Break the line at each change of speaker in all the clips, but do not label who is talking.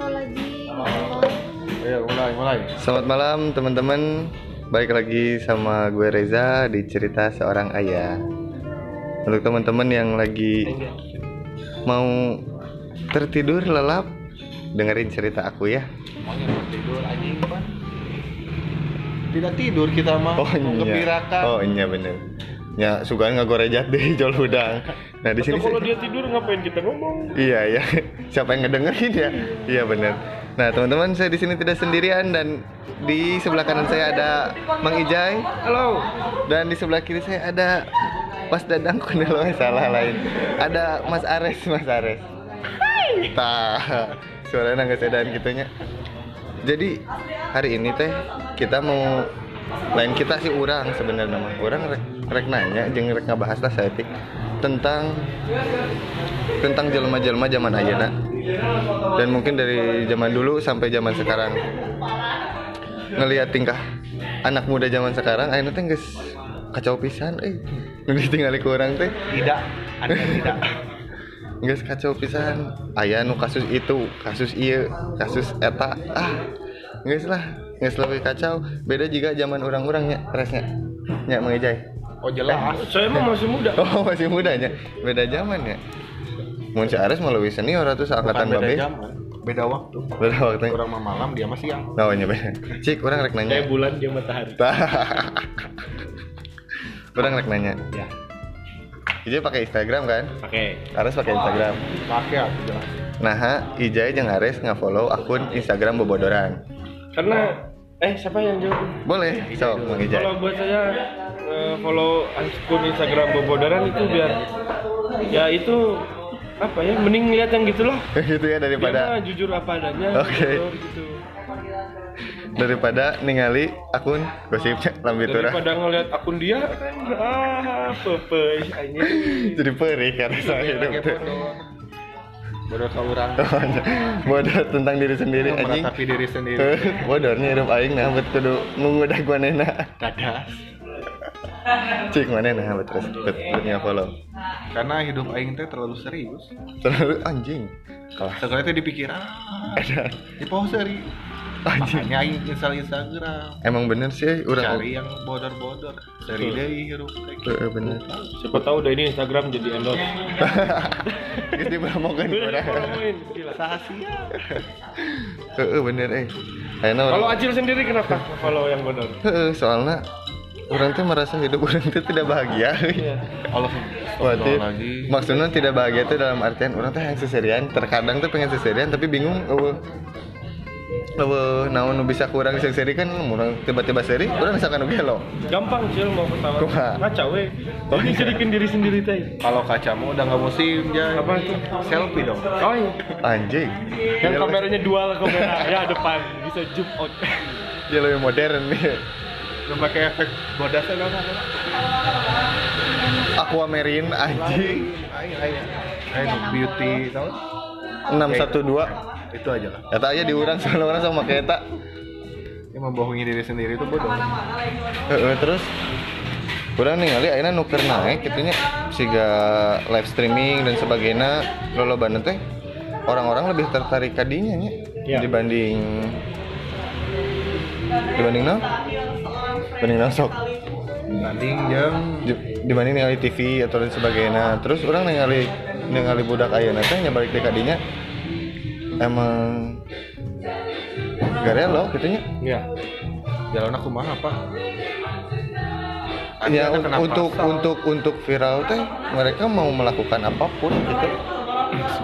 Ayo mulai mulai.
Selamat malam teman-teman Balik lagi sama gue Reza di cerita seorang ayah Untuk teman-teman yang lagi mau tertidur lelap Dengerin cerita aku ya
Semuanya mau tidur anjing pan. Tidak tidur kita mah.
Oh iya. Oh iya bener Ya suka ngagorejat deh jol hudang Nah di sini
kalau dia tidur ngapain kita ngomong?
Iya iya. Siapa yang ngedengerin ya? Iya benar. Nah teman-teman saya di sini tidak sendirian dan di sebelah kanan saya ada Mang Ijai. Halo. Dan di sebelah kiri saya ada Mas Dadang Kunelo salah lain. Ada Mas Ares, Mas Ares. Tah, suaranya nggak sedan gitunya. Jadi hari ini teh kita mau lain kita sih orang sebenarnya mah. Orang rek, rek nanya jeung rek ngabahas lah saya tik tentang tentang jelma-jelma zaman ayeuna. Dan mungkin dari zaman dulu sampai zaman sekarang. Ngelihat tingkah anak muda zaman sekarang ayeuna teh geus kacau pisan eh. Nu ditinggali ku urang teh.
Tidak. Anda tidak.
geus kacau pisan. Aya nu kasus itu kasus iya kasus eta ah. Geus lah geus lebih kacau beda juga zaman orang-orangnya resnya nya mengejai
Oh jelas.
Saya emang masih muda.
oh masih mudanya beda zaman ya Mun si Ares malah lebih senior atau seangkatan
Bukan beda
babe
zaman. Beda waktu.
beda waktu
Orang mah malam dia mah siang.
Oh iya beda Cik, orang rek nanya
bulan dia matahari.
Orang rek nanya
Ya.
Ijai pakai Instagram kan?
Oke.
Ares pakai Instagram
Pakai aku jelas.
Nah, Ijai jeung Ares nge-follow akun Instagram Bobodoran
Karena eh siapa yang jawab?
Boleh, so,
Kalau buat saya eh, follow akun Instagram Bobodaran itu biar ya itu apa ya mending lihat yang gitulah.
gitu ya
Dia
daripada
mah jujur apa adanya.
Oke.
jujur gitu.
daripada ningali akun gosipnya lambitura
Daripada ngeliat akun dia ah pepe
jadi perih karena saya hidup
Pakai
teh.
Bodoh. Ke orang.
bodoh tentang diri sendiri anjing
Meratapi diri sendiri.
bodohnya hidup aing nah bet kudu ngungudag manehna
Dadas.
Cik manehna bet terus bet bet follow
Karena hidup aing teh terlalu serius.
terlalu anjing kalah
Sekali teh dipikir ah. Di pause seri.
anjing
Makanya aing install Instagram.
emang bener sih urang
Cari yang bodor-bodor. Seri deui hirup teh.
Heeh, bener
Siapa tahu udah ini Instagram jadi endorse.
geus dipromokeun urang
Ngomongin, gila.
heeh bener eh
Kalau Acil sendiri kenapa follow yang benar?
heeh soalnya orang tuh merasa hidup orang itu tidak bahagia
Allah
Berarti
lagi.
maksudnya tidak bahagia itu dalam artian orang tuh yang seserian terkadang tuh pengen seserian tapi bingung eueuh eueuh naon nu bisa kurang seri kan orang tiba-tiba seri orang misalkan gelo
Gampang Cil mau ketawa. Ngaca we.
Oh,
Ini
iya.
jadikan diri sendiri teh.
Kalau kacamu udah nggak musim ya.
Apa itu?
Selfie dong.
Oh iya.
anjing
Yang
Dia
kameranya dual kamera ya depan bisa zoom out.
dia lebih modern nih
Udah pakai efek bodasnya dong.
Aquamarine anjing
Aing beauty tau?
612
Itu aja lah.
kata aja diurang soalnya orang sama kayak tak
Yang membohongi diri sendiri itu bodoh.
Heeh, terus kurang ningali akhirnya nuker naik gitunya siga live streaming dan sebagainya lolo teh orang-orang lebih tertarik kadinya nya
Ya.
dibanding dibanding no dibanding no sok
Banding jam
Di- dibanding ningali TV atau dan sebagainya terus orang ningali ningali budak ayeuna teh nya balik di kadinya emang garelo gitunya
Iya.
jalan aku mah apa?
ya untuk
salah?
untuk untuk viral teh mereka mau melakukan apa pun gitu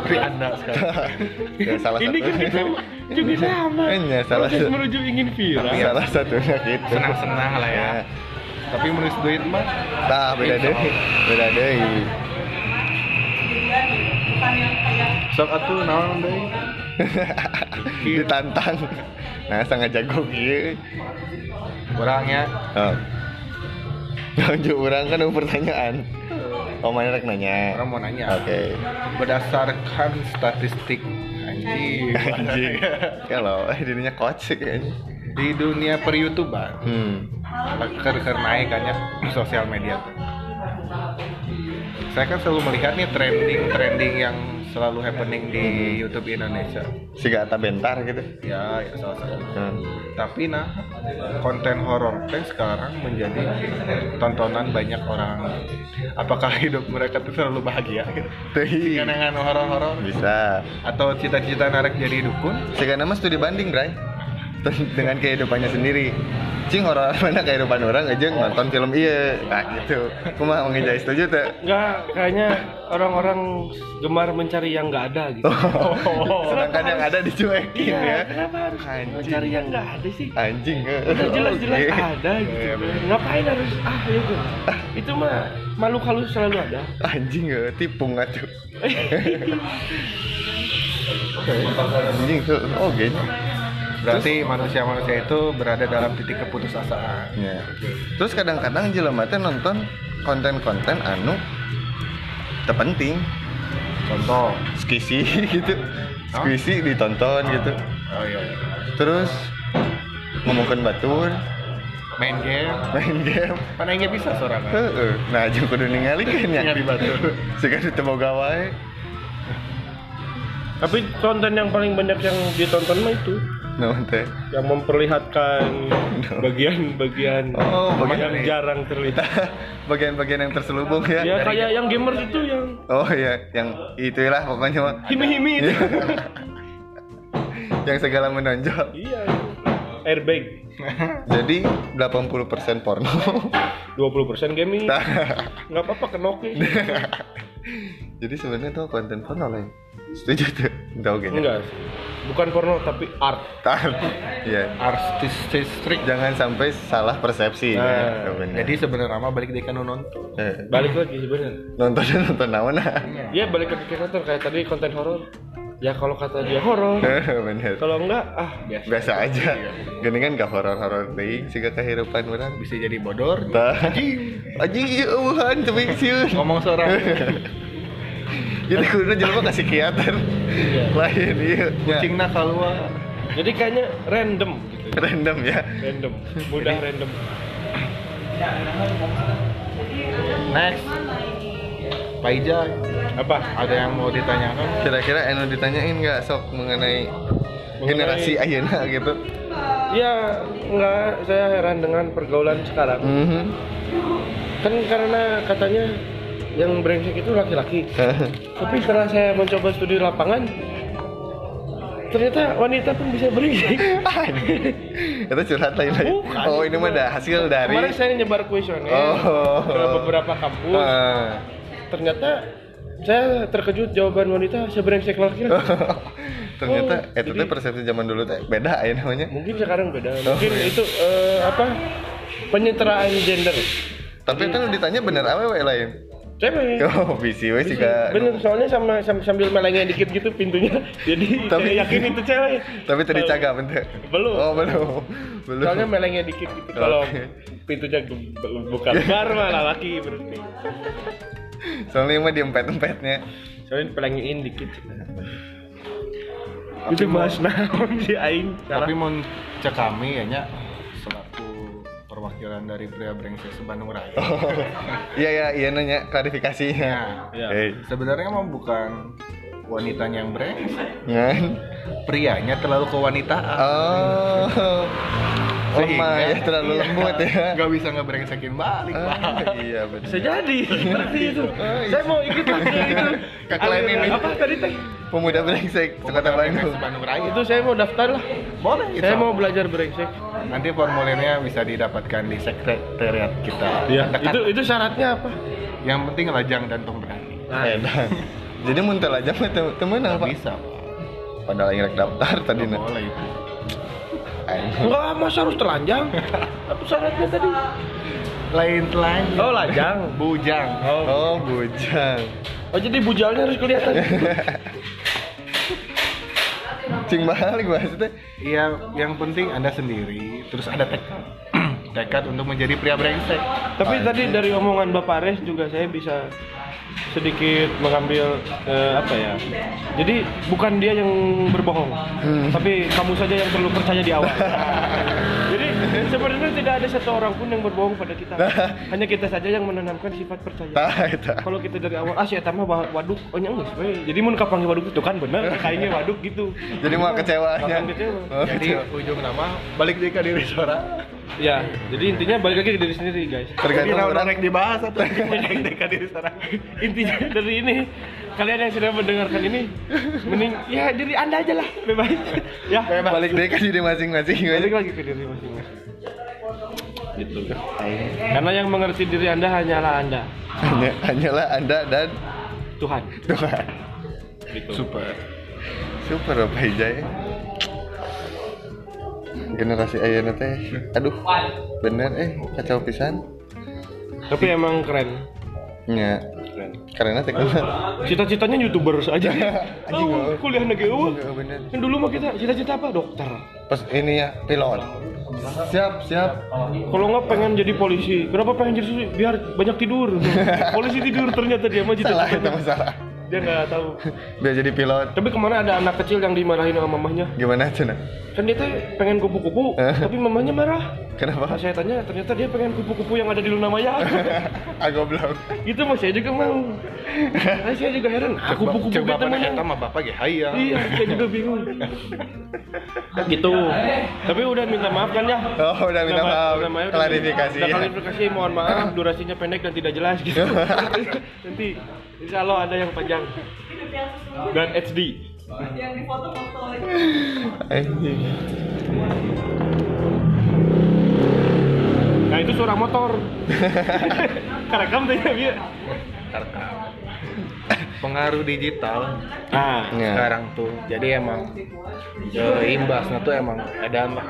seperti anda sekarang.
ya, salah
Ini kan
satu
kita juga sama.
Iya, salah
Proses
satu.
menuju ingin viral.
salah satunya gitu
Senang-senang lah ya. Tapi menulis duit mah
nah beda deh beda deh
sok atuh naon deui.
ditantang nah sangat jago gitu
Orangnya
oh. Lanjut orang kan ada pertanyaan Oh mana rek nanya?
Orang mau nanya.
Oke.
Berdasarkan statistik anjing.
Anjing. Kalau dirinya coach kayaknya
di dunia per youtuber
Hmm.
Ker ker naik kan ya sosial media tuh. Saya kan selalu melihat nih trending trending yang selalu happening di YouTube Indonesia.
si gata bentar gitu
Ya, ya salah satu.
Hmm.
Tapi nah, konten horor teh sekarang menjadi tontonan banyak orang. Apakah hidup mereka tuh terlalu bahagia gitu? Sehingga dengan horor-horor
bisa
atau cita-cita narek jadi dukun?
Sehingga nama studi banding, Bray. dengan kehidupannya sendiri. Cing horor mana kehidupan orang aja nonton film iya. Nah, gitu. Kumaha mengijai setuju tuh?
Enggak, kayaknya orang-orang gemar mencari yang nggak ada gitu.
Sedangkan yang ada dicuekin
Iya,
ya.
kenapa harus
Anjing.
mencari yang nggak ada sih?
Anjing.
Udah jelas-jelas
Oke.
ada gitu.
Iya, bener.
Ngapain harus ah itu? Itu mah makhluk halus selalu ada.
Anjing ya, tipung atuh. Anjing tuh. Oh, gitu.
Berarti manusia-manusia itu berada dalam titik keputusasaan.
Ya. Terus kadang-kadang jelema teh nonton konten-konten anu terpenting.
Contoh,
skisi gitu. Skisi ditonton gitu.
Oh iya,
terus ngomongin batur.
Main game,
main game.
Mana yang bisa seorang
Heeh. nah jeung kudu ningalikeun ya
Nyari batur.
siga teu wae.
Tapi konten yang paling banyak yang ditonton mah itu
teh
yang memperlihatkan bagian-bagian
Oh, bagian
yang
ini.
jarang terlihat.
bagian-bagian yang terselubung ya
ya kayak yang gamers itu yang
oh iya yang itulah pokoknya mah
himi-himi itu.
yang segala menonjol
iya. Airbag.
jadi 80% porno
20% gaming. Nggak apa-apa kenoknya.
jadi sebenarnya tuh konten porno lah setuju tuh tahu gini
Enggak. Bukan porno tapi art.
Tar, iya.
artistik.
Jangan sampai salah persepsi
Nah,
ya.
jadi sebenarnya mah balik di kan nonton.
Eh,
Balik lagi sebenarnya.
nonton nonton naon nah.
Iya balik ke kantor kayak tadi konten horor. Ya kalau kata dia horor,
bener.
kalau enggak ah biasa.
Biasa aja. Gini kan gak horor-horor deui sih kehidupan orang.
Bisa jadi bodor.
Anjing ieu eueuhan teu sieun.
Ngomong seorang.
Jadi kudu jelema kasih kiatan. Lain ieu. Ya,
Kucingna keluar.
Jadi kayaknya random gitu.
Random ya.
Random. Mudah random.
Next. Pak Ijay,
Apa?
ada yang mau ditanyakan?
Kira-kira enu ditanyain nggak sok mengenai
Mengenai-
generasi ayeuna gitu.
Ya enggak saya heran dengan pergaulan sekarang.
Mhm.
Kan karena katanya yang brengsek itu laki-laki. Tapi karena saya mencoba studi lapangan, ternyata wanita pun bisa brengsek.
Itu curhat lain lagi.
Bukan.
Oh, ini mah ada hasil dari
Kemarin saya nyebar kuesioner
Oh.
ke beberapa kampus.
Ah.
Ternyata saya terkejut jawaban wanita sebrengsek laki-laki.
Ternyata
Oh,
itu teh
jadi-
persepsi zaman dulu teh beda ya namanya.
Mungkin sekarang beda.
Oh,
Mungkin
iya.
itu eh, apa? Penyetaraan gender.
Tapi itu ditanya bener awewe lain.
Cewek.
Oh, we sih
Bener, soalnya sama sam- sambil melengnya dikit gitu pintunya. Jadi
Tapi-
saya yakin itu cewek.
Tapi tadi caga bentar.
Belum.
Oh, belum. Belum.
Soalnya melengnya dikit gitu kalau
Oke.
pintunya ge- bukan bar malah laki berarti.
Soalnya mah diempet-empetnya.
Soalnya pelengiin dikit. itu mas naon si aing
Tapi mau cek kami ya nya selaku perwakilan dari pria brengsek sebandung raya.
Iya ya, iya nanya klarifikasinya.
Iya.
Hei,
Sebenarnya mah bukan wanitanya yang brengsek,
ngan.
prianya terlalu kewanitaan.
Oh. Lemah ya, terlalu
iya,
lembut ya.
Gak bisa ngebrengsekin balik,
Ah,
Pak.
iya betul.
Bisa jadi seperti itu.
iya.
Saya mau ikut itu.
Ini.
Apa tadi teh?
Pemuda brengsek Kota Bandung.
Sebandung raya.
Itu saya mau daftar lah.
boleh.
Saya mau belajar brengsek.
Nanti formulirnya bisa didapatkan di sekretariat kita. Dekat.
Itu itu syaratnya apa?
Yang penting lajang dan pemberani.
Edan. Jadi muntah aja mah tem- temen
Nggak
apa?
bisa.
Padahal ingin daftar tadi
Nggak
nah.
boleh itu.
Enggak, masa harus telanjang? Apa syaratnya tadi?
Lain telanjang.
Oh, lajang.
Bujang.
Oh.
Oh, bujang.
Oh, jadi bujalnya harus kelihatan.
Cing balik maksudnya.
Iya, yang penting Anda sendiri, terus ada tekad. tekad untuk menjadi pria brengsek.
Tapi tadi dari omongan Bapak Res juga saya bisa sedikit mengambil eh, apa ya? Jadi bukan dia yang berbohong,
Hmm.
tapi kamu saja yang perlu percaya di awal. Jadi Sebenarnya tidak ada satu orang pun yang berbohong pada kita. Hanya kita saja yang menanamkan sifat percaya.
Eta.
Kalau kita dari awal, ah si Eta mah waduk, oh nya geus we. Jadi mun kapanggil waduk itu kan bener, kayaknya waduk gitu.
Jadi mau kecewanya.
Kecewa.
Oh,
Jadi ujung nama balik deh ke diri seorang.
Ya, jadi intinya balik lagi ke diri sendiri guys.
Tergantung
Jadi
orang.
rek dibahas atau ke diri seorang.
Intinya dari ini, kalian yang sudah mendengarkan ini, mending ya diri anda aja lah, bebas. ya,
Balik deh ke diri masing-masing.
balik lagi ke diri masing-masing. Gitu. Karena yang mengerti diri anda hanyalah anda,
Hanya, hanyalah anda dan
Tuhan.
Tuhan.
Gitu.
Super.
Super Bapak Ijay. Generasi ayana teh. Aduh. Bener eh kacau pisan.
Tapi emang keren. Keren.
Karena teh.
Cita-citanya youtuber saja.
Anjing,
oh,
oh.
kuliah negeri oh.
Iya, bener.
Yang dulu mah kita cita-cita apa? Dokter.
Pas ini ya pilot. Siap, siap.
Kalau nggak pengen jadi polisi, kenapa pengen jadi polisi? Biar banyak tidur. polisi tidur ternyata dia mah
Salah itu
cita-citanya.
masalah.
Dia nggak tahu.
Biar jadi pilot.
Tapi ke mana ada anak kecil yang dimarahin sama mamahnya?
Gimana cina?
Kan dia teh pengen kupu-kupu,
Eh.
tapi mamahnya marah.
Kenapa?
Pas saya tanya, ternyata dia pengen kupu-kupu yang ada di Luna Maya.
Ah goblok.
Itu mah saya juga mau. Nah, saya juga heran. Ah, kupu-kupu
bapak
mana?
eta mah bapak ge hayang.
Iya, saya juga bingung. gitu. Tapi udah minta maaf kan ya?
Oh, udah minta maaf.
Udah, udah,
Klarifikasi.
Udah
ya.
klarifikasi, mohon maaf, durasinya pendek dan tidak jelas gitu. Nanti insya Allah ada yang panjang dan HD.
Anjing.
Nah itu suara motor. Karekam tuh ya, Bia.
Pengaruh digital
Nah,
Ya.
sekarang tuh. Jadi emang imbasnya tuh emang ada lah.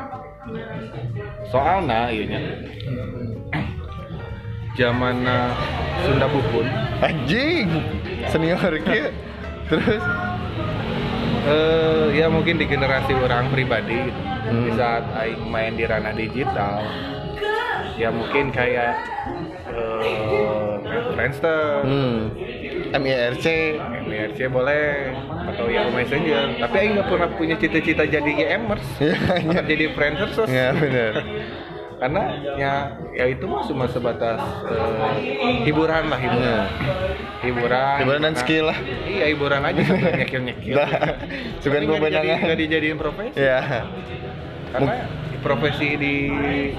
Soalnya iya Zaman Sunda Bukun
Anjing. Senior kieu. Terus
eh ya mungkin di generasi orang pribadi gitu.
Hmm.
Di saat aing main di ranah digital ya mungkin kayak eh Friendster,
hmm. MIRC
MIRC boleh atau Yahoo Messenger. Tapi aing nggak pernah punya cita-cita jadi gamers.
Iya, iya.
Jadi Friendster sos.
Ya benar.
Karena ya ya itu mah cuma sebatas eh, hiburan lah hiburan.
Ya.
Hiburan.
Hiburan dan
Nah,
skill lah.
Iya hiburan aja.
Dah. Sugan
Tapi nggak
bebenangan.
dijadi- nggak dijadiin profesi.
Ya.
Karena profesi di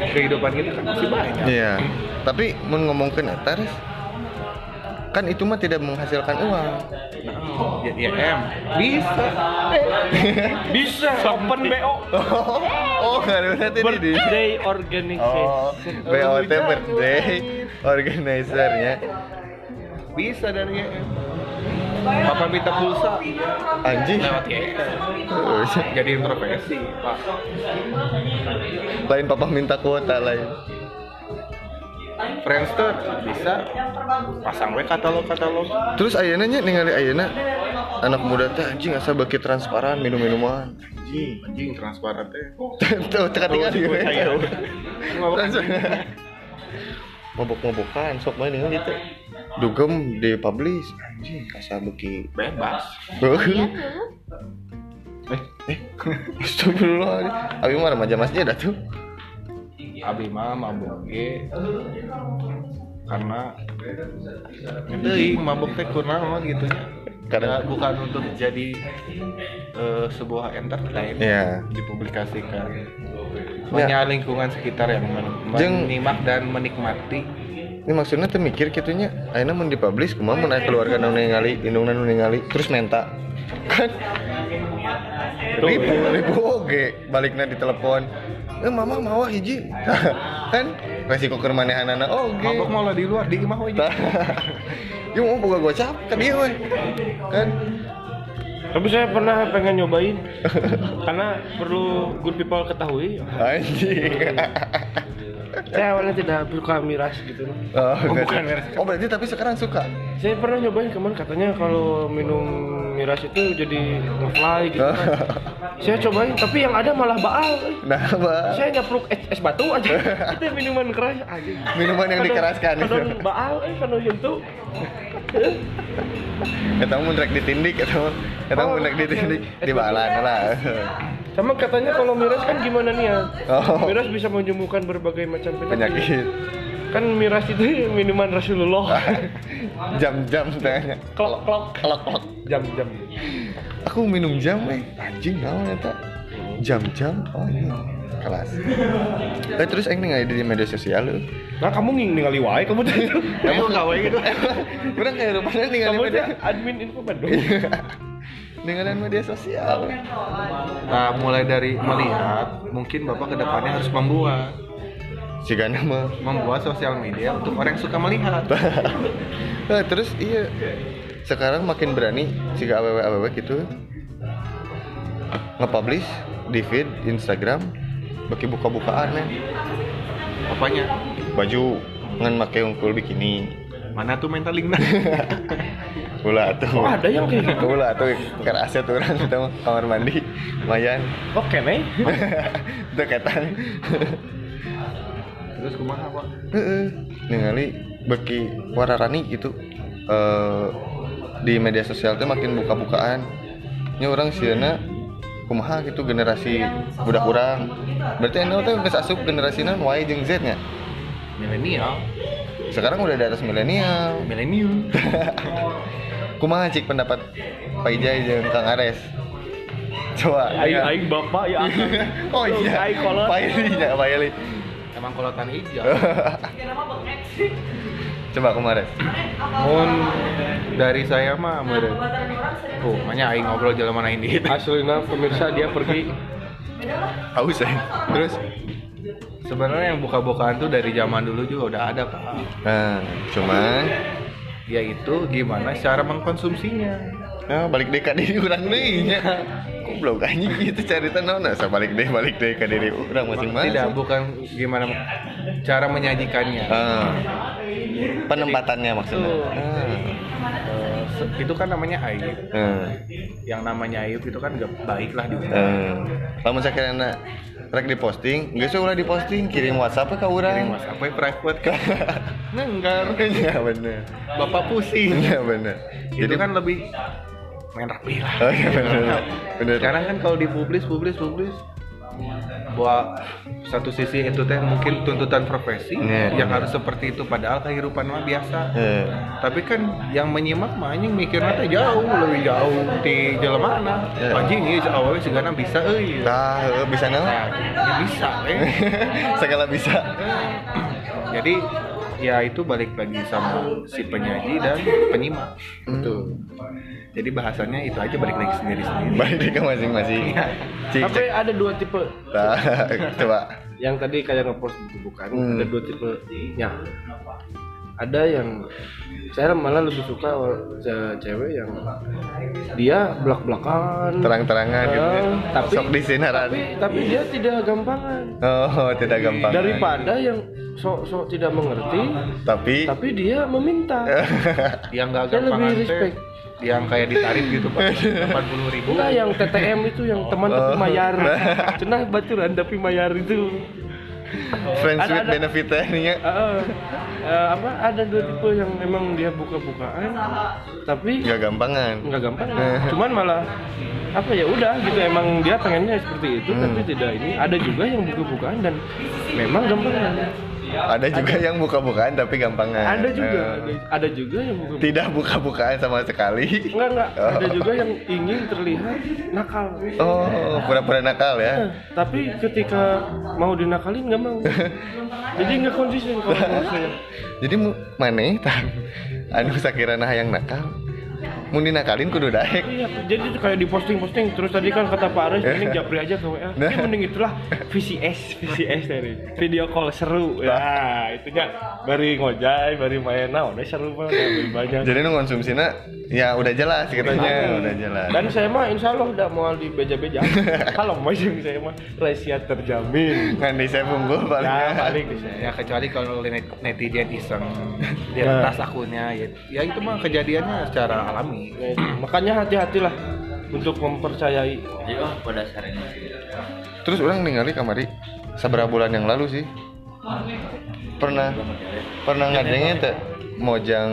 kehidupan kita kan masih banyak.
Iya. Tapi mun ngomongkeun eta Res, kan itu mah tidak menghasilkan uang.
Nah, ya, ya em bisa.
bisa open BO.
Oh, oh karena tadi di
Birthday organization.
Oh, BOT birthday organizernya.
Bisa dari YM. Papa minta pulsa
Anjing.
lewat YM. Jadiin profesi, Pak.
Lain papa minta kuota lain.
Friendster bisa pasang we katalog-katalog.
Terus ayeuna nya ningali ayeuna anak muda teh anjing asa beki transparan minum-minuman.
Anjing, anjing transparan teh.
Tuh tekan tinggal di
sebut saya.
Mabok-mabokan sok main dengan gitu. Dugem di publish anjing asa beki.
Bebas.
Eh, eh, astagfirullah. Abi mah remaja masjid atuh.
Abi mah mabuk ge karena itu mabuk teh kunaon gitu.
Kadang-
Karena bukan untuk jadi eh, sebuah entertain
Iya.
dipublikasikan punya lingkungan sekitar yang men- menyimak dan menikmati
Ini maksudnya tuh mikir kitunya, ayeuna mun dipublish kumaha mun aya keluarga nu ningali, indungna nu ningali, terus menta. Kan ribu, ribu oge balikna di telepon. Eh mama mau hiji. kan resiko keur manehanana oge.
mabuk malah di luar di imah
Tah. Ieu mau boga gocap ka dieu we. Kan
Tapi saya pernah pengen nyobain karena perlu good people ketahui.
anjing.
Saya awalnya tidak suka miras gitu.
Oh,
Oh, bukan miras.
Oh, berarti tapi sekarang suka.
Saya pernah nyobain kemarin katanya kalau minum miras itu jadi ngefly gitu kan. Saya cobain tapi yang ada malah baal.
Nah, Mbak.
Saya nyapruk es, es batu aja. itu minuman keras aja.
Minuman yang dikeraskan itu.
Kadang baal eh kadang itu.
Eta mun rek ditindik mah. Eta mun rek ditindik di balan lah.
Sama katanya kalau miras kan gimana nih ya?
Oh.
Miras bisa menyembuhkan berbagai macam penyakit.
penyakit
Kan miras itu minuman Rasulullah.
jam-jam tanya
klok klok
kelok kelok
jam-jam.
aku minum jam eh anjing naon eta jam-jam oh ini kelas eh terus aing ningali di media sosial lu
Nah kamu nging ningali wae kamu tuh.
Emang gawe gitu.
Kurang kayak rupanya ningali
kamu
media
tuh admin info Bandung.
Ningali media sosial.
Nah, mulai dari melihat, mungkin Bapak ke depannya harus membuat.
Jika nama
membuat sosial media untuk orang yang suka melihat.
nah, terus iya. Sekarang makin berani jika aww aww gitu. Nge-publish di feed Instagram bagi buka-bukaan ya
Apanya?
baju ngan make unggul bikini.
Mana tuh mental link
Ulah tuh.
Oh, ada yang kayak gitu?
Ulah tuh kerasa tuh orang kita kamar mandi. Lumayan.
Oke nih.
Deketan.
Terus kumaha, Pak?
Heeh. Ningali beki wararani gitu. Eh di media sosial tuh makin buka-bukaan. Ini orang sieuna kumaha gitu generasi budak kurang. Berarti anu teh geus asup generasina Y jeung Z nya.
Milenial.
Sekarang udah di atas milenial.
Milenial.
Kumaha cik pendapat Pak Ijai jeung Kang Ares? Coba.
Aing aing bapak ya.
oh iya.
Aing kolot.
Pak Ili ya, Pak Ili.
Emang kolotan hijau.
Coba kemarin.
Mun dari saya mah meureun. Tuh, makanya aing ngobrol jalan mana ini.
Aslina pemirsa dia pergi
Haus ya. Terus
Sebenarnya yang buka-bukaan tuh dari zaman dulu juga udah ada, Pak.
nah, cuman
Yaitu gimana cara mengkonsumsinya.
nah, balik deh ke diri orang deui nya. Goblok anjing itu cerita naon asa balik deh balik deh ke diri orang masing-masing.
Tidak, bukan gimana cara menyajikannya.
Ah. penempatannya maksudnya. Ah.
Eh, itu kan namanya aib.
Ah.
Yang namanya aib itu kan gak baik lah di
Eh, lamun sakerana rek diposting, geus we ulah diposting, kirim WhatsApp ke
Kirim
urang.
WhatsApp we private kan. Nenggar.
Iya bener.
Bapak pusing.
Iya bener.
Itu kan lebih main rapi lah.
Oh iya bener. Bener.
Sekarang kan kalau dipublis, publis, publis buat satu sisi itu teh mungkin tuntutan profesi
Iya.
yang harus seperti itu padahal kehidupan mah biasa
Eh,
tapi kan yang menyimak mah anjing mikirnya teh jauh lebih jauh di jelema
Iya.
anjing ieu awewe sigana bisa euy
Tah, heueuh, bisa naon?
nah, ya bisa eh.
Segala bisa.
jadi ya itu balik lagi sama si penyaji dan penyimak.
Betul.
jadi bahasanya itu aja balik lagi sendiri sendiri.
Balik ke masing-masing. Cik,
Tapi ada dua tipe.
Tah, coba.
yang tadi kayak ngepost itu bukan
Hmm.
ada dua tipe. Nya ada yang saya malah lebih suka ce- cewek yang dia belak belakan
Terang-terangan gitu. ya.
tapi
Sok disinaran.
tapi tapi dia tidak gampangan
Oh, tidak gampang.
daripada yang sok-sok tidak mengerti
tapi
tapi dia meminta
yang gak
Saya
gampang
lebih respect.
yang kayak ditarik gitu pak delapan puluh ribu
enggak yang TTM itu yang teman tapi
Oh.
mayar cenah baturan tapi mayar itu
friends
Ada-
with
ada.
benefitnya ya.
Eh, eh, apa ada dua tipe yang memang dia buka-bukaan tapi
Nggak gampangan.
nggak gampang cuman malah apa ya udah gitu emang dia pengennya seperti itu
Hmm.
tapi tidak ini ada juga yang buka-bukaan dan memang gampangan
Ada juga yang buka-bukaan tapi gampangan.
ada juga
Eh,
ada, ada juga yang buka
tidak buka-bukaan sama sekali.
enggak enggak
Oh.
ada juga yang ingin terlihat nakal
Oh, pura-pura nakal
Eh,
ya.
tapi ketika mau dinakalin nggak mau jadi nggak konsisten kalau saya
Jadi tah anu sakirana hayang nakal. Mun dinakalin kudu daek.
Iya, jadi itu kayak di posting-posting terus tadi kan kata Pak Aris mending japri aja ke WA.
Nah.
Ya mending itulah VCS, VCS dari video call seru. Ya, itunya bari ngojay, bari main nah udah seru banget, banyak.
Jadi nu konsumsina ya udah jelas katanya, udah jelas.
Dan saya mah insya Allah udah mau di beja-beja. Kalau mau saya mah rahasia terjamin.
Ngan di saya unggul paling.
Ya, paling di saya.
ya kecuali kalau net- netizen iseng di
Ya.
atas akunnya ya, ya itu mah kejadiannya secara alami
Nah, makanya hati-hatilah untuk mempercayai.
Terus orang ningali kamari seberapa bulan yang lalu sih? Pernah pernah ngadengnya teh mojang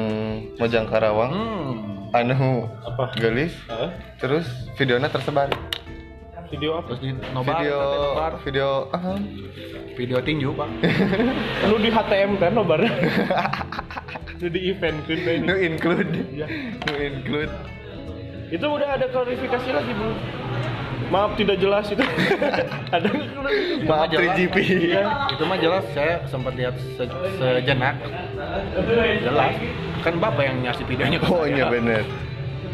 mojang Karawang.
Hmm.
anu
Apa?
gelis.
Hah?
terus videonya tersebar.
Video apa?
Terus di nobar
video
nobar.
video ah,
video tinju pak.
Lu di HTM kan nobar lu di event kan ini.
No include.
Iya.
no include.
Itu udah ada klarifikasi lagi belum maaf tidak jelas itu. Ada
maaf
jelas.
3GP
Iya.
itu mah jelas. Saya sempat lihat se- sejenak. Jelas. Kan bapak yang ngasih videonya ke
oh iya bener.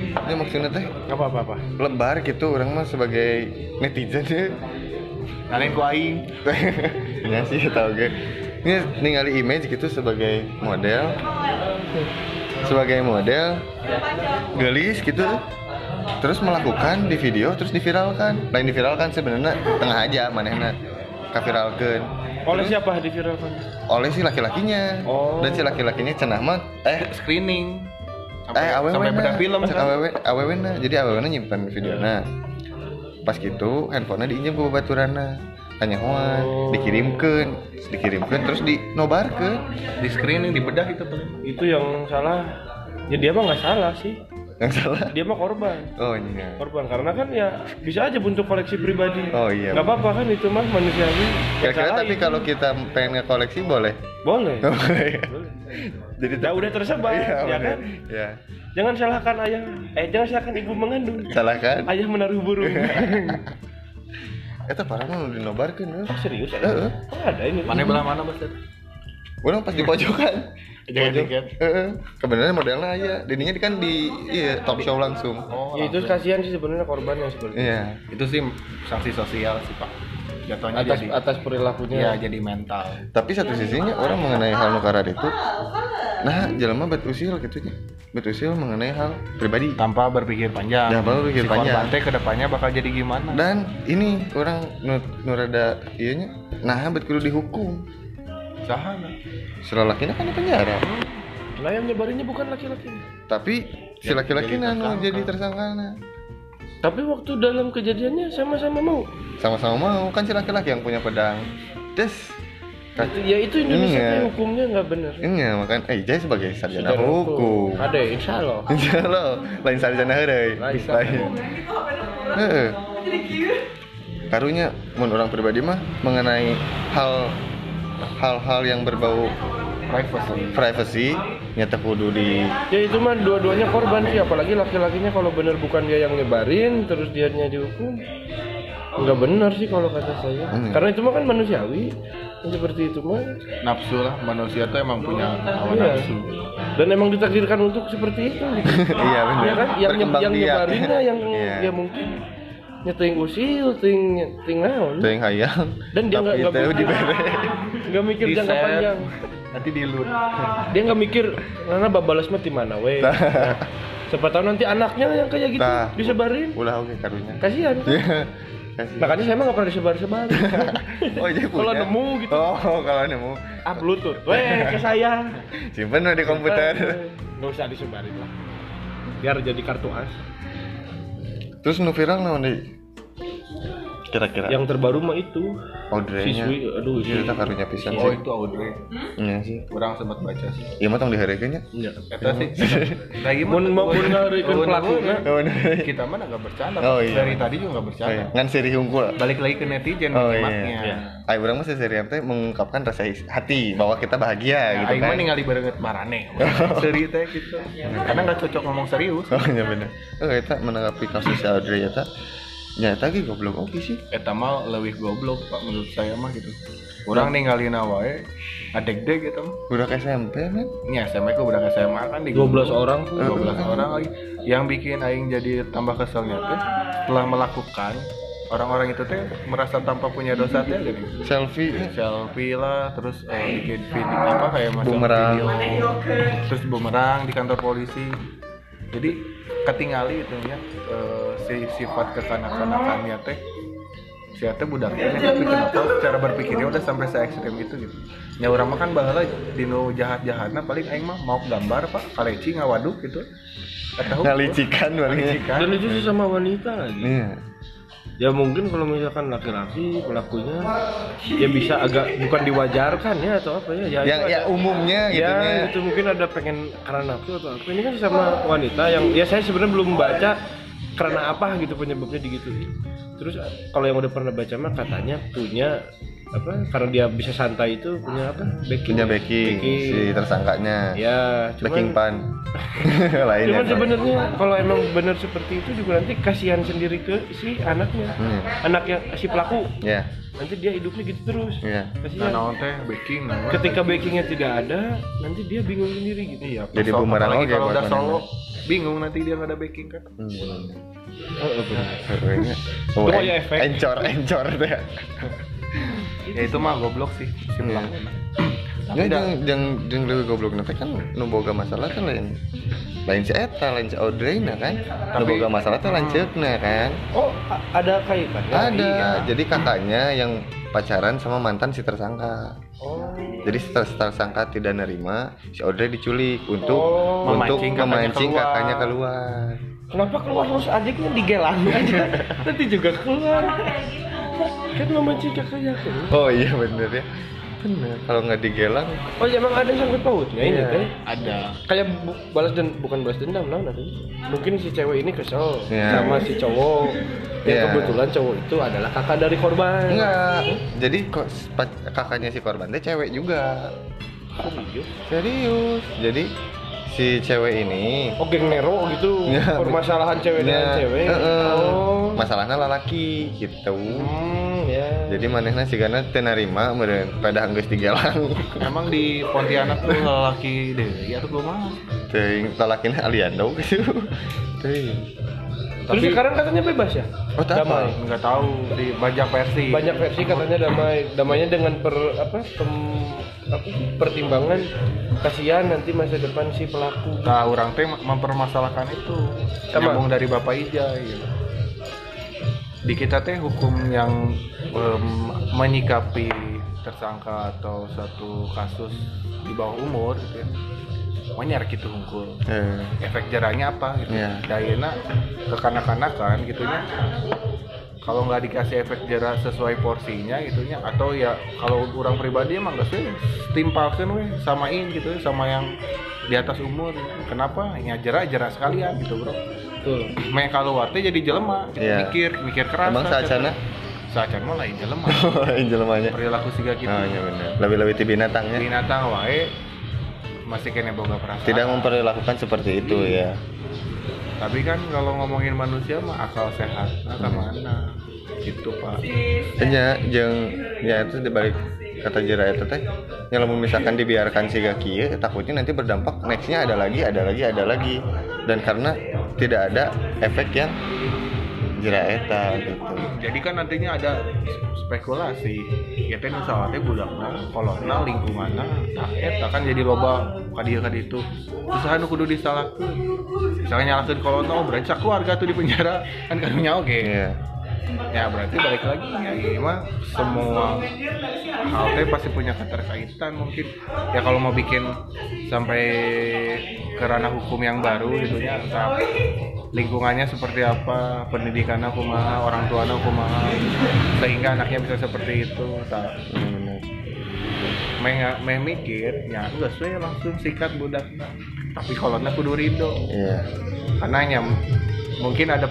Ini maksudnya teh?
Apa apa apa?
Lembar gitu orang mah sebagai netizen. Ya
Kalian ku aing
ya sih tau gue ini ningali image gitu sebagai model. Sebagai model. Gelis gitu. Terus melakukan di video terus diviralkan. Lain diviralkan sebenarnya tengah aja manehna kaviralkeun
oleh siapa diviralkan?
Oleh si laki-lakinya.
Oh.
dan si laki-lakinya cenah mah eh
screening.
eh awewe
sampai beda film kan?
Awewe awewe na. Jadi awewe na nyimpan video. Nah pas gitu handphonenya diinjem ke baturana tanya hoan
Oh.
dikirimkan. Dikirimkan terus dinobarkan.
Di screening di bedah itu paling
itu yang salah. Ya dia mah nggak salah sih.
Yang salah?
Dia mah korban.
Oh iya.
Korban karena kan ya bisa aja bentuk koleksi pribadi.
Oh, iya.
nggak apa-apa kan itu mah manusiawi.
Kira-kira tapi
itu.
kalau kita pengen nge-koleksi boleh?
Boleh.
Boleh.
Boleh.
Jadi
ya udah tersebar
iya,
ya
bener.
kan?
Ya
jangan salahkan ayah. Eh jangan salahkan ibu mengandung
salah kan
ayah menaruh burung
itu parah mah udah dinobarkan ya.
oh, serius
Heeh.
ada oh, ada ini
mana belah mana bos
Orang pas di pojokan.
Jangan
Pojok.
tiket.
Heeh. Kebenaran modelnya aja. Dininya kan di iya, talk show langsung.
oh
ya itu kasihan sih sebenarnya korban yang seperti itu.
Iya.
itu sih sanksi sosial sih pak jatuhnya
atas
jadi
atas perilakunya
ya jadi mental
Tapi satu sisinya orang mengenai hal nukarar itu nah jelema bet usil gitu nya. Bet usil mengenai hal pribadi.
tanpa berpikir panjang
Tanpa berpikir
si
panjang.
korban teh ke depannya bakal jadi gimana
Dan ini orang nu, nu rada ieu nya nah bet kudu dihukum.
sahana
Setelah lakinya kan di penjara.
lah yang nyebarinnya bukan laki-laki
Tapi si laki-laki nanu jadi tersangka
tapi waktu dalam kejadiannya sama-sama mau
Sama-sama mau kan si laki-laki yang punya pedang. Des.
Itu, ya itu Indonesia
Iya.
hukumnya nggak bener
Ini ya makan eh Jai sebagai sarjana hukum.
ada insya Allah
Insya Allah lain sarjana.
Lain.
Lain. Heeh. Karunya mun orang pribadi mah mengenai hal hal-hal yang berbau
privacy
privacy nyata kudu di
ya itu mah dua-duanya korban sih apalagi laki-lakinya kalau bener bukan dia yang nyebarin terus dia dihukum nggak benar sih kalau kata saya
Hmm.
karena itu mah kan manusiawi seperti itu mah
nafsu lah manusia tuh emang punya hawa
Iya.
nafsu
dan emang ditakdirkan untuk seperti itu gitu.
iya benar.
ya kan yang
Berkembang
yang nyebarinnya yang
Iya.
ya mungkin nyeting usil ting ting naon
yang hayang.
dan dia nggak
teu
mikir nggak mikir
Di
jangka panjang
nanti di loot
dia nggak mikir karena babalas mah di mana weh
Nah.
Siapa tahu nanti anaknya yang kayak gitu
Nah.
disebarin
Ulah oke karunya.
kasihan
Iya. Kasih.
makanya saya mah nggak pernah disebar-sebar
Oh, jadi punya.
kalau nemu gitu
Oh, kalau nemu.
ah bluetooth weh ke saya
Simpen di komputer.
nggak usah disebarin lah biar jadi kartu as
Terus nu viral naon deui? Kira-kira.
yang terbaru mah itu
Audrey-nya.
siswi aduh
Iya,
siswi
kita karunya pisan
oh
sih.
itu Audrey
Iya sih.
orang sempat baca sih
Iya mah tong dihareukeun nya.
Iya.
Eta sih lagi
Mun mau mun ngarekeun
Oh, bener.
kita mana nggak bercanda
Oh, iya.
dari tadi juga nggak
Oh,
bercanda
iya. Ngan seri hungkul.
balik lagi ke netizen
Oh, iya. Ayo urang mah seserian teh mengungkapkan rasa hati bahwa kita bahagia
Nah,
gitu kan.
mah ningali barenget marane seri teh gitu karena nggak cocok ngomong serius
Oh iya bener. Oh eta menanggapi kasus Audrey eta nyata ge goblok oke sih.
Eta mah leuwih goblok pak menurut saya mah gitu. Orang ninggalin wae adek dek gitu mah.
Budak SMP men.
Nya SMA ku udah SMA kan di
12 orang tuh
12 orang lagi. Yang bikin aing jadi tambah keselnya teh setelah melakukan orang-orang itu teh merasa tanpa punya dosa teh gini
Selfie.
Selfie lah terus eh, bikin video apa kayak macam
Bumerang.
video. Terus bumerang di kantor polisi. Jadi ketinggali itu ya eh, si sifat kekanak-kanakannya teh si teh budak ini tapi kenapa cara berpikirnya udah sampai se ekstrim itu gitu ya orang mah kan bahala dino jahat jahatnya paling aing mah mau gambar pak kaleci ngawaduk gitu Kata
ngalicikan.
Ngalicikan.
dan itu sih sama wanita lagi
Iya.
Ya mungkin kalau misalkan laki-laki pelakunya ya bisa agak bukan diwajarkan ya atau apa ya ya
Yang ya
ada-
umumnya gitu
ya
nya.
itu mungkin ada pengen karena nafsu atau apa ini kan sama wanita yang ya saya sebenarnya belum baca karena apa gitu penyebabnya digituin. Terus kalau yang udah pernah baca mah katanya punya apa karena dia bisa santai itu punya apa? Backing.
Punya backing, si tersangkanya.
Ya
backing
cuman
pan. Lainnya
cuman sebenarnya kalau emang benar seperti itu juga nanti kasihan sendiri ke si anaknya.
Hmm.
anaknya si pelaku.
Ya
nanti dia hidupnya gitu terus
ya
Nah,
kasihan
teh backing naon.
ketika backingnya tidak ada nanti dia bingung sendiri gitu
Iya.
Jadi bumerang oke
kalau
buat
udah solo bingung nanti dia nggak ada backing kan.
hmm.
oh, oh, benar.
Oh, en-
efek.
encor encor deh
Ya itu mah goblok sih si
Iya.
pelaku.
Ya jeung jeung jeung leuwih goblok nanti kan nu boga masalah kan lain lain si eta lain si Audrey nah kan?
Tapi-
boga masalah teh lanceukna kan?
Oh ada kaitannya
ada.
iya.
jadi kakaknya yang pacaran sama mantan si tersangka.
Oh.
Jadi si ter- tersangka tidak nerima si Audrey diculik untuk
Oh,
untuk
memancing kakaknya
memancing
keluar.
kakaknya keluar.
Kenapa keluar? Terus adiknya digelang aja. Nanti juga keluar. Kan memancing kakaknya keluar
oh iya bener ya bener kalau nggak digelang
oh ya emang ada sangkut pautnya ini
Iya.
teh
Ada.
kayak bu- balas dan bukan balas dendam nah nanti mungkin si cewek ini kesel
Iya.
sama si cowok yang
Iya.
kebetulan cowok itu adalah kakak dari korban
enggak jadi kok kakaknya si korban teh cewek juga
Serius?
serius jadi si cewek ini.
Oh geng Nero gitu
Iya,
permasalahan cewek dengan
Ya,
cewek.
Heeh.
oh.
Masalahnya lalaki gitu.
Hmm ya
jadi manehna sih karena tenarima meureun pada geus digelang.
Emang di Pontianak tuh lelaki deh, ya tuh gue mah.
teuing lalakina aliando gitu teuing
terus
Tapi-
sekarang katanya bebas ya
Oh, tak
damai
apa.
Nggak tahu di banyak versi.
banyak versi katanya damai damainya dengan per apa pem- apa, pertimbangan kasihan nanti masa depan si pelaku
Nah, orang teh mempermasalahkan itu.
Sama.
Nyambung dari Bapak Ijai. Gitu. Di kita teh hukum yang em, menyikapi tersangka atau satu kasus di bawah umur gitu ya. Monyar gitu hungkul.
eh,
Efek jerahnya apa gitu.
Iya.
Dayana kekanak-kanakan gitu ya. Kalau nggak dikasih efek jerah sesuai porsinya gitunya atau ya kalau orang pribadi emang nggak sih timpalkan weh samain gitu ya sama yang di atas umur. Kenapa? Ya jerah jerah sekalian gitu bro.
Betul.
Main kalau warte jadi jelema. Gitu.
Iya.
mikir mikir keras
emang saacana
saacan mah lain jelema.
Jelemanya.
Perilaku siga gitu
oh iya bener. Lebih-lebih ti binatangnya
binatang wae masih kena boga perasaan
tidak memperlakukan seperti itu ya.
Tapi kan kalau ngomongin manusia mah akal sehat. Nah ke mana gitu pak.
Nya jeung ya itu dibalik kata jera itu teh nya lamun misalkan dibiarkan si kieu takutnya nanti berdampak nextnya ada lagi ada lagi ada lagi. Dan karena tidak ada efek yang jera eta gitu.
Jadi kan nantinya ada spekulasi. Ya teh misalnya budakna kolotna lingkunganna nah eta kan jadi loba kadieu kadi itu. Usaha nu kudu disalahkeun misalnya nyalakeun kolotna oh berarti keluarga tuh di penjara kan karunya oke
iya.
Ya berarti balik lagi ya ini mah semua hal teh pasti punya keterkaitan mungkin. Ya kalau mau bikin sampai ke ranah hukum yang baru gitu ya entah lingkungannya seperti apa pendidikannya kumaha orang tuanya kumaha sehingga anaknya bisa seperti itu tak? Main main mikir ya enggak sih langsung sikat budaknya tapi kalau kudu ridho.
Iya.
Karena ya mungkin ada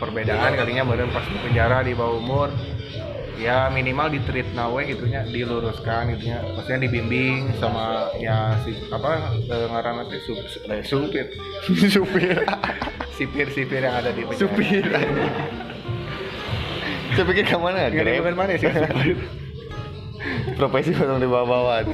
perbedaan kalinya badan pas di penjara di bawah umur ya minimal di treat nawe gitunya diluruskan gitunya. Maksudnya dibimbing sama ya si apa eh, ngaran nanti sup, eh, supir.
Supir.
Sipir sipir yang ada di penjara.
Supir. Saya pikir ke mana
Nggak ada bukan mana sih
profesi orang di bawah-bawah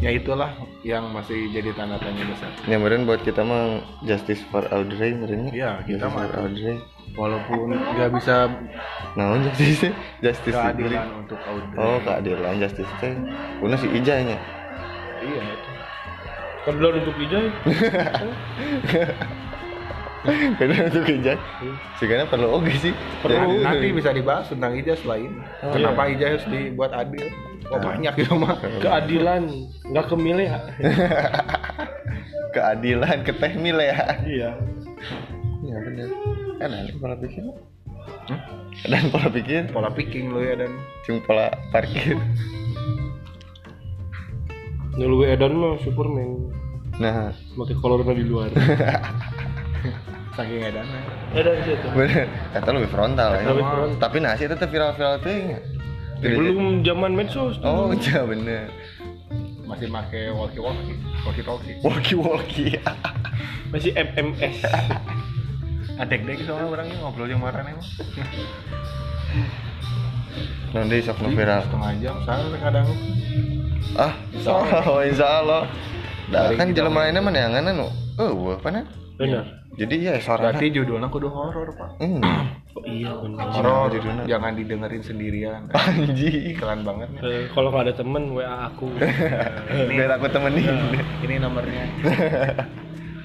ya itulah yang masih jadi tanda tanya besar
Ya meren buat kita mah justice for Audrey merenya.
Iya, kita
justice
mah.
for Audrey.
walaupun nggak bisa
Naon justice? Justice Audrey.
keadilan untuk Audrey
Oh, keadilan justice teh. Kuna si Ijanya.
iya itu
kebetulan untuk Ijay
Beda untuk Ijay. Sigana perlu oke sih.
Perlu.
Jadi-
nanti bisa dibahas tentang ijaz lain
Oh,
kenapa ijaz harus dibuat adil oh banyak gitu mah
keadilan nggak kemilih
keadilan ke tekmil ya.
iya
Iya benar. Kan ada pola pikir.
Hmm?
Dan pola pikir,
pola picking lo ya dan
cuma pola parkir.
Nulu Edan mah Superman
Nah,
pakai kolornya di luar
saking edannya
Ya dari situ.
bener kata lebih frontal ya
Lebih frontal.
tapi nasi itu viral-viral tuh ya
Belum zaman medsos. tuh.
oh iya bener.
Masih make walkie walkie walkie talkie
walkie walkie
Masih MMS.
adek dek soalnya orangnya ngobrol yang marah emang
nanti sok nu viral.
Setengah jam saya kadang
ah oh insya Allah. Dah
Dari
kan
kita
jelema lainnya mana yang nu oh apa nah?
Benar.
Jadi ya suara
berarti judulnya kudu horor pak.
Hmm.
Oh iya benar.
horor
judulnya.
jangan didengerin sendirian.
Anjing.
Iklan banget nih.
Eh, kalau nggak ada temen WA aku.
biar aku temenin.
Ini nomornya.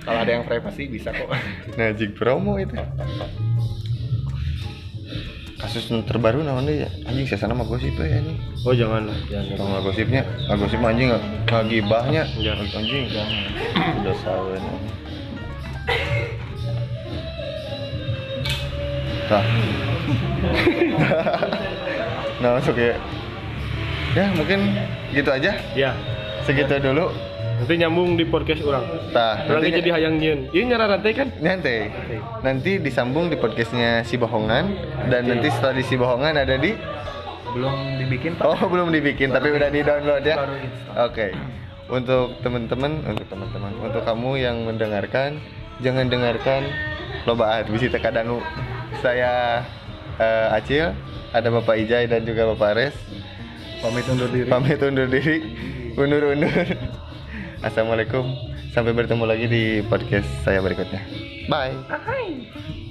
Kalau ada yang privasi bisa kok.
Nah jig promo itu. Kasus terbaru namanya ya anjing saya sana mah gosip ya anjing
Oh jangan lah, jangan.
nggak gosipnya gosip anjing nggak. Gibahnya
Jangan.
anjing udah sawen Tah. nah masuk ya ya mungkin gitu aja
Ya.
segitu dulu
Nanti nyambung di podcast orang.
tah
Orang
nanti
jadi hayang nyeun. Ini nyara rantai kan?
nanti nanti disambung di podcastnya si bohongan dan nanti setelah di si bohongan ada di
belum dibikin pak
oh belum dibikin tapi udah di download ya
baru install.
oke untuk teman-teman untuk teman-teman untuk kamu yang mendengarkan jangan dengarkan lobaan bisa teka dangu saya eh, Acil ada Bapak Ijai dan juga Bapak Ares.
Pamit undur diri.
Pamit undur diri. Undur-undur. Assalamualaikum. Sampai bertemu lagi di podcast saya berikutnya. Bye